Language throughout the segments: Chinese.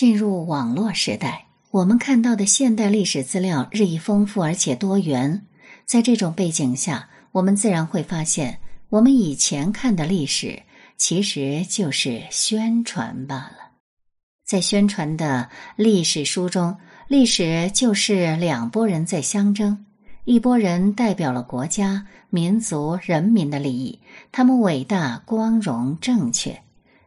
进入网络时代，我们看到的现代历史资料日益丰富而且多元。在这种背景下，我们自然会发现，我们以前看的历史其实就是宣传罢了。在宣传的历史书中，历史就是两拨人在相争，一拨人代表了国家、民族、人民的利益，他们伟大、光荣、正确；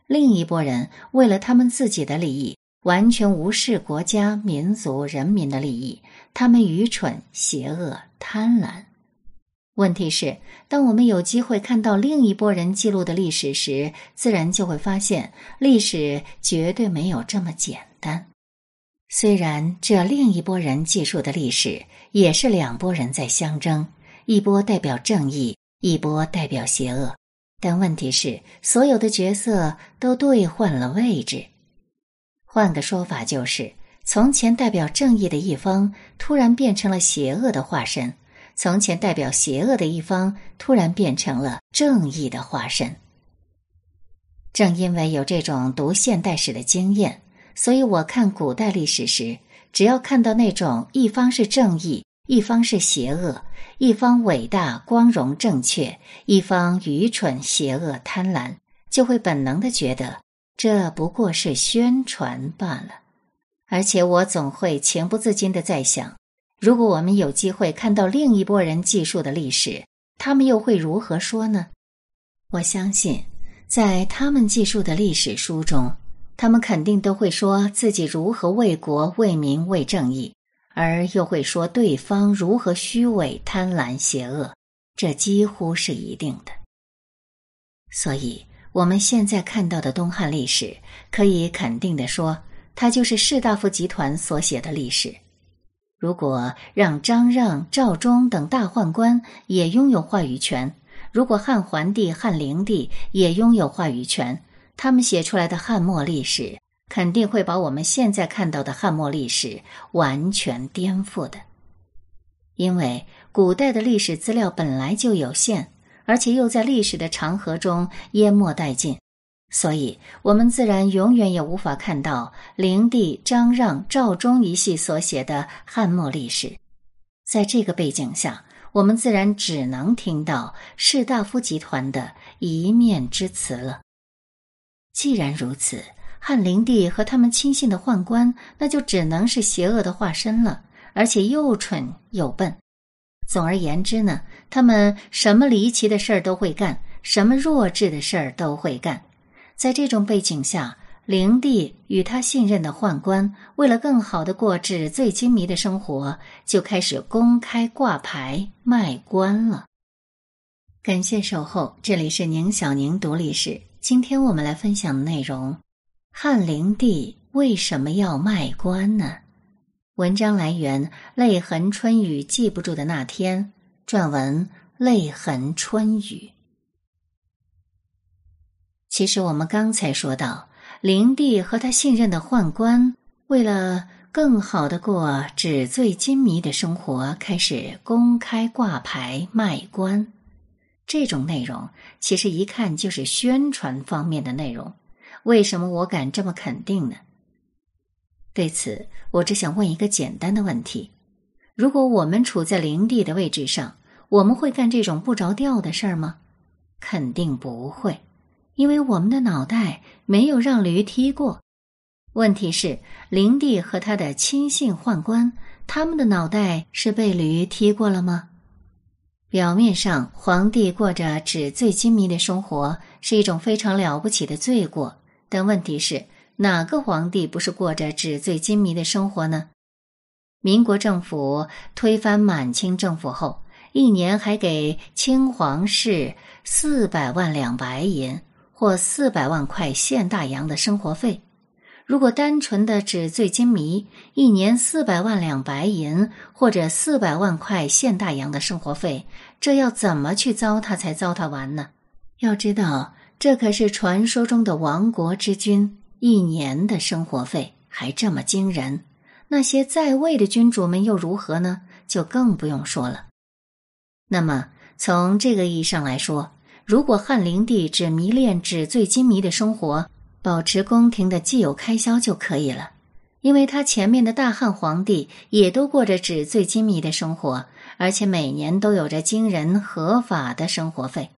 另一拨人为了他们自己的利益，完全无视国家、民族、人民的利益，他们愚蠢、邪恶。贪婪。问题是，当我们有机会看到另一拨人记录的历史时，自然就会发现，历史绝对没有这么简单。虽然这另一拨人记述的历史也是两拨人在相争，一波代表正义，一波代表邪恶，但问题是，所有的角色都兑换了位置。换个说法就是。从前代表正义的一方突然变成了邪恶的化身，从前代表邪恶的一方突然变成了正义的化身。正因为有这种读现代史的经验，所以我看古代历史时，只要看到那种一方是正义，一方是邪恶，一方伟大光荣正确，一方愚蠢邪恶贪婪，就会本能的觉得这不过是宣传罢了。而且我总会情不自禁的在想，如果我们有机会看到另一拨人记述的历史，他们又会如何说呢？我相信，在他们记述的历史书中，他们肯定都会说自己如何为国、为民、为正义，而又会说对方如何虚伪、贪婪、邪恶，这几乎是一定的。所以，我们现在看到的东汉历史，可以肯定的说。它就是士大夫集团所写的历史。如果让张让、赵忠等大宦官也拥有话语权，如果汉桓帝、汉灵帝也拥有话语权，他们写出来的汉末历史肯定会把我们现在看到的汉末历史完全颠覆的。因为古代的历史资料本来就有限，而且又在历史的长河中淹没殆尽。所以，我们自然永远也无法看到灵帝、张让、赵忠一系所写的汉末历史。在这个背景下，我们自然只能听到士大夫集团的一面之词了。既然如此，汉灵帝和他们亲信的宦官，那就只能是邪恶的化身了，而且又蠢又笨。总而言之呢，他们什么离奇的事儿都会干，什么弱智的事儿都会干。在这种背景下，灵帝与他信任的宦官为了更好的过纸醉金迷的生活，就开始公开挂牌卖官了。感谢守候，这里是宁小宁读历史。今天我们来分享的内容：汉灵帝为什么要卖官呢？文章来源《泪痕春雨记不住的那天》，撰文《泪痕春雨》。其实我们刚才说到，灵帝和他信任的宦官为了更好的过纸醉金迷的生活，开始公开挂牌卖官。这种内容其实一看就是宣传方面的内容。为什么我敢这么肯定呢？对此，我只想问一个简单的问题：如果我们处在灵帝的位置上，我们会干这种不着调的事儿吗？肯定不会。因为我们的脑袋没有让驴踢过，问题是灵帝和他的亲信宦官，他们的脑袋是被驴踢过了吗？表面上，皇帝过着纸醉金迷的生活是一种非常了不起的罪过，但问题是，哪个皇帝不是过着纸醉金迷的生活呢？民国政府推翻满清政府后，一年还给清皇室四百万两白银。或四百万块现大洋的生活费，如果单纯的纸醉金迷，一年四百万两白银或者四百万块现大洋的生活费，这要怎么去糟蹋才糟蹋完呢？要知道，这可是传说中的亡国之君一年的生活费，还这么惊人。那些在位的君主们又如何呢？就更不用说了。那么，从这个意义上来说。如果汉灵帝只迷恋纸醉金迷的生活，保持宫廷的既有开销就可以了，因为他前面的大汉皇帝也都过着纸醉金迷的生活，而且每年都有着惊人合法的生活费。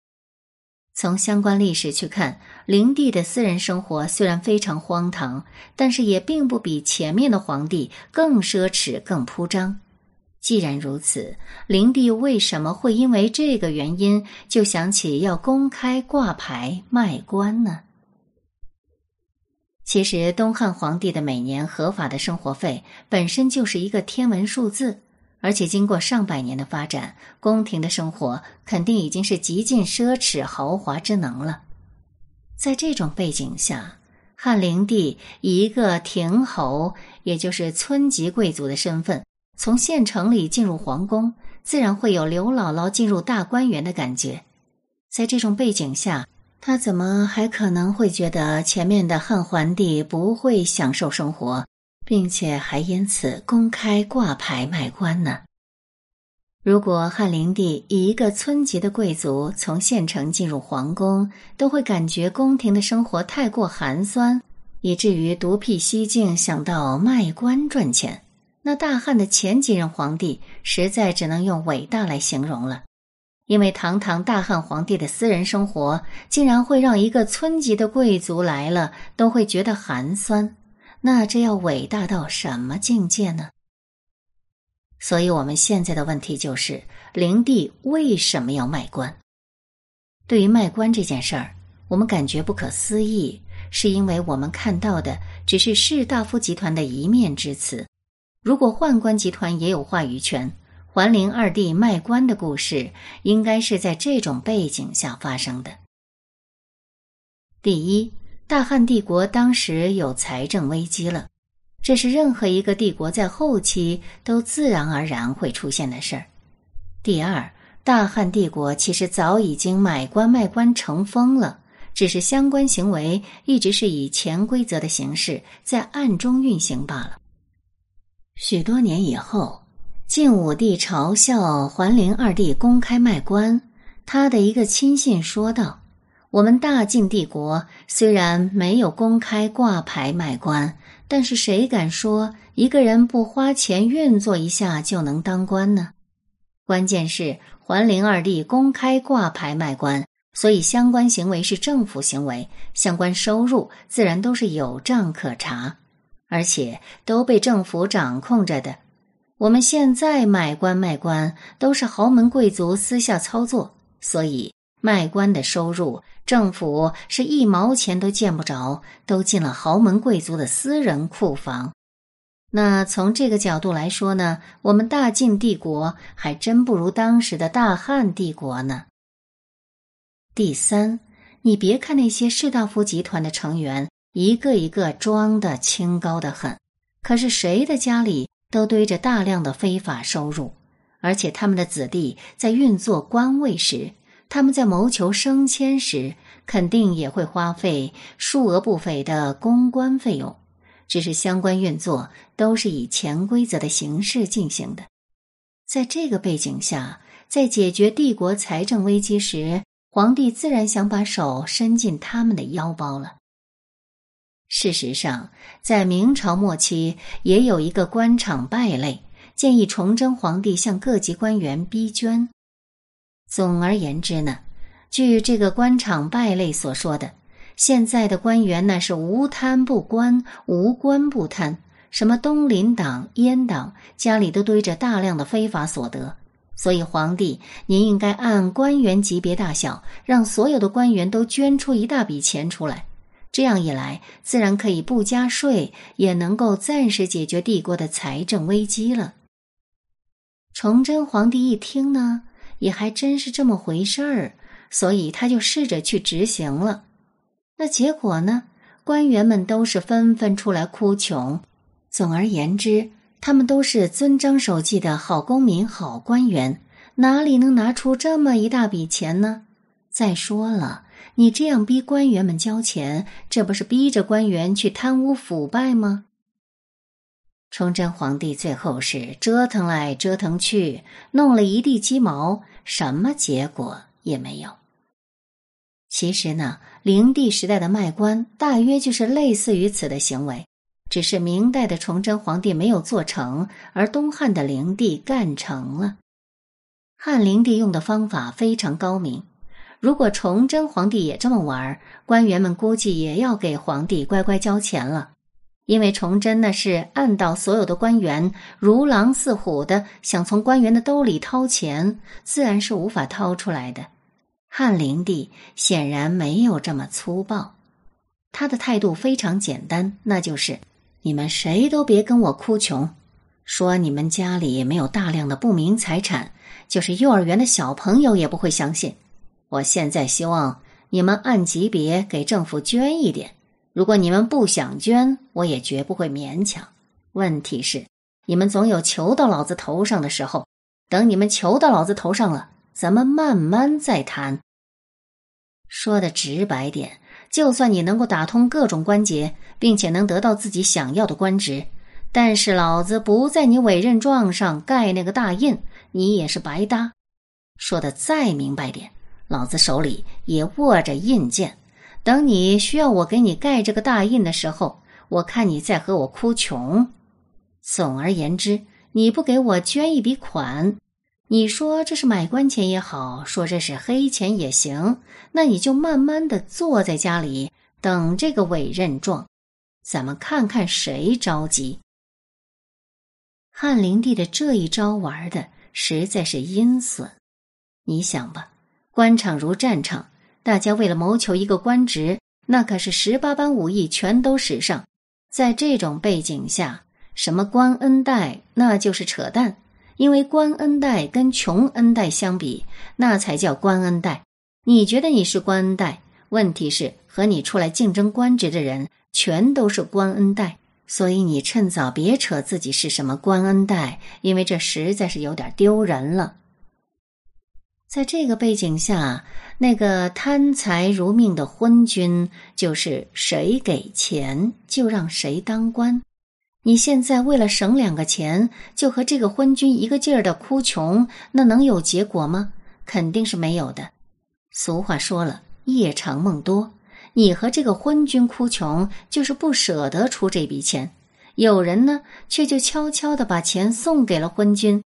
从相关历史去看，灵帝的私人生活虽然非常荒唐，但是也并不比前面的皇帝更奢侈、更铺张。既然如此，灵帝为什么会因为这个原因就想起要公开挂牌卖官呢？其实，东汉皇帝的每年合法的生活费本身就是一个天文数字，而且经过上百年的发展，宫廷的生活肯定已经是极尽奢侈豪华之能了。在这种背景下，汉灵帝以一个亭侯，也就是村级贵族的身份，从县城里进入皇宫，自然会有刘姥姥进入大观园的感觉。在这种背景下。他怎么还可能会觉得前面的汉桓帝不会享受生活，并且还因此公开挂牌卖官呢？如果汉灵帝以一个村级的贵族从县城进入皇宫，都会感觉宫廷的生活太过寒酸，以至于独辟蹊径想到卖官赚钱，那大汉的前几任皇帝实在只能用伟大来形容了。因为堂堂大汉皇帝的私人生活，竟然会让一个村级的贵族来了都会觉得寒酸，那这要伟大到什么境界呢？所以，我们现在的问题就是：灵帝为什么要卖官？对于卖官这件事儿，我们感觉不可思议，是因为我们看到的只是士大夫集团的一面之词。如果宦官集团也有话语权。桓灵二帝卖官的故事，应该是在这种背景下发生的。第一，大汉帝国当时有财政危机了，这是任何一个帝国在后期都自然而然会出现的事儿。第二，大汉帝国其实早已经买官卖官成风了，只是相关行为一直是以潜规则的形式在暗中运行罢了。许多年以后。晋武帝嘲笑桓灵二帝公开卖官，他的一个亲信说道：“我们大晋帝国虽然没有公开挂牌卖官，但是谁敢说一个人不花钱运作一下就能当官呢？关键是桓灵二帝公开挂牌卖官，所以相关行为是政府行为，相关收入自然都是有账可查，而且都被政府掌控着的。”我们现在买官卖官都是豪门贵族私下操作，所以卖官的收入政府是一毛钱都见不着，都进了豪门贵族的私人库房。那从这个角度来说呢，我们大晋帝国还真不如当时的大汉帝国呢。第三，你别看那些士大夫集团的成员一个一个装的清高的很，可是谁的家里？都堆着大量的非法收入，而且他们的子弟在运作官位时，他们在谋求升迁时，肯定也会花费数额不菲的公关费用。只是相关运作都是以潜规则的形式进行的。在这个背景下，在解决帝国财政危机时，皇帝自然想把手伸进他们的腰包了。事实上，在明朝末期也有一个官场败类，建议崇祯皇帝向各级官员逼捐。总而言之呢，据这个官场败类所说的，现在的官员呢是无贪不官，无官不贪。什么东林党、阉党，家里都堆着大量的非法所得，所以皇帝您应该按官员级别大小，让所有的官员都捐出一大笔钱出来。这样一来，自然可以不加税，也能够暂时解决帝国的财政危机了。崇祯皇帝一听呢，也还真是这么回事儿，所以他就试着去执行了。那结果呢？官员们都是纷纷出来哭穷。总而言之，他们都是遵章守纪的好公民、好官员，哪里能拿出这么一大笔钱呢？再说了。你这样逼官员们交钱，这不是逼着官员去贪污腐败吗？崇祯皇帝最后是折腾来折腾去，弄了一地鸡毛，什么结果也没有。其实呢，灵帝时代的卖官大约就是类似于此的行为，只是明代的崇祯皇帝没有做成，而东汉的灵帝干成了。汉灵帝用的方法非常高明。如果崇祯皇帝也这么玩，官员们估计也要给皇帝乖乖交钱了。因为崇祯那是按到所有的官员如狼似虎的想从官员的兜里掏钱，自然是无法掏出来的。汉灵帝显然没有这么粗暴，他的态度非常简单，那就是你们谁都别跟我哭穷，说你们家里没有大量的不明财产，就是幼儿园的小朋友也不会相信。我现在希望你们按级别给政府捐一点。如果你们不想捐，我也绝不会勉强。问题是，你们总有求到老子头上的时候。等你们求到老子头上了，咱们慢慢再谈。说的直白点，就算你能够打通各种关节，并且能得到自己想要的官职，但是老子不在你委任状上盖那个大印，你也是白搭。说的再明白点，老子手里也握着印鉴。等你需要我给你盖这个大印的时候，我看你在和我哭穷。总而言之，你不给我捐一笔款，你说这是买官钱也好，说这是黑钱也行，那你就慢慢的坐在家里等这个委任状，咱们看看谁着急。汉灵帝的这一招玩的实在是阴损，你想吧，官场如战场。大家为了谋求一个官职，那可是十八般武艺全都使上。在这种背景下，什么官恩戴，那就是扯淡。因为官恩戴跟穷恩戴相比，那才叫官恩戴。你觉得你是官恩戴？问题是和你出来竞争官职的人全都是官恩戴，所以你趁早别扯自己是什么官恩戴，因为这实在是有点丢人了。在这个背景下，那个贪财如命的昏君，就是谁给钱就让谁当官。你现在为了省两个钱，就和这个昏君一个劲儿的哭穷，那能有结果吗？肯定是没有的。俗话说了，夜长梦多。你和这个昏君哭穷，就是不舍得出这笔钱。有人呢，却就悄悄的把钱送给了昏君。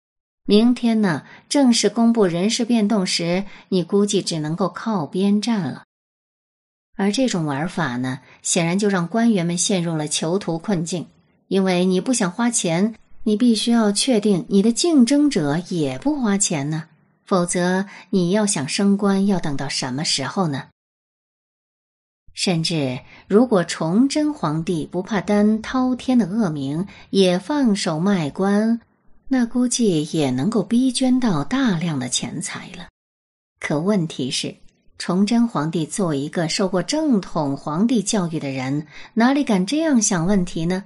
明天呢，正式公布人事变动时，你估计只能够靠边站了。而这种玩法呢，显然就让官员们陷入了囚徒困境。因为你不想花钱，你必须要确定你的竞争者也不花钱呢，否则你要想升官，要等到什么时候呢？甚至如果崇祯皇帝不怕担滔天的恶名，也放手卖官。那估计也能够逼捐到大量的钱财了。可问题是，崇祯皇帝作为一个受过正统皇帝教育的人，哪里敢这样想问题呢？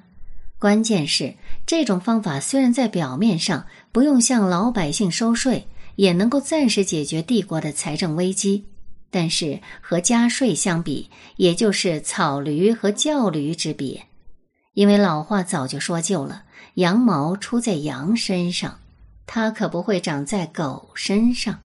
关键是，这种方法虽然在表面上不用向老百姓收税，也能够暂时解决帝国的财政危机，但是和加税相比，也就是草驴和叫驴之别。因为老话早就说旧了。羊毛出在羊身上，它可不会长在狗身上。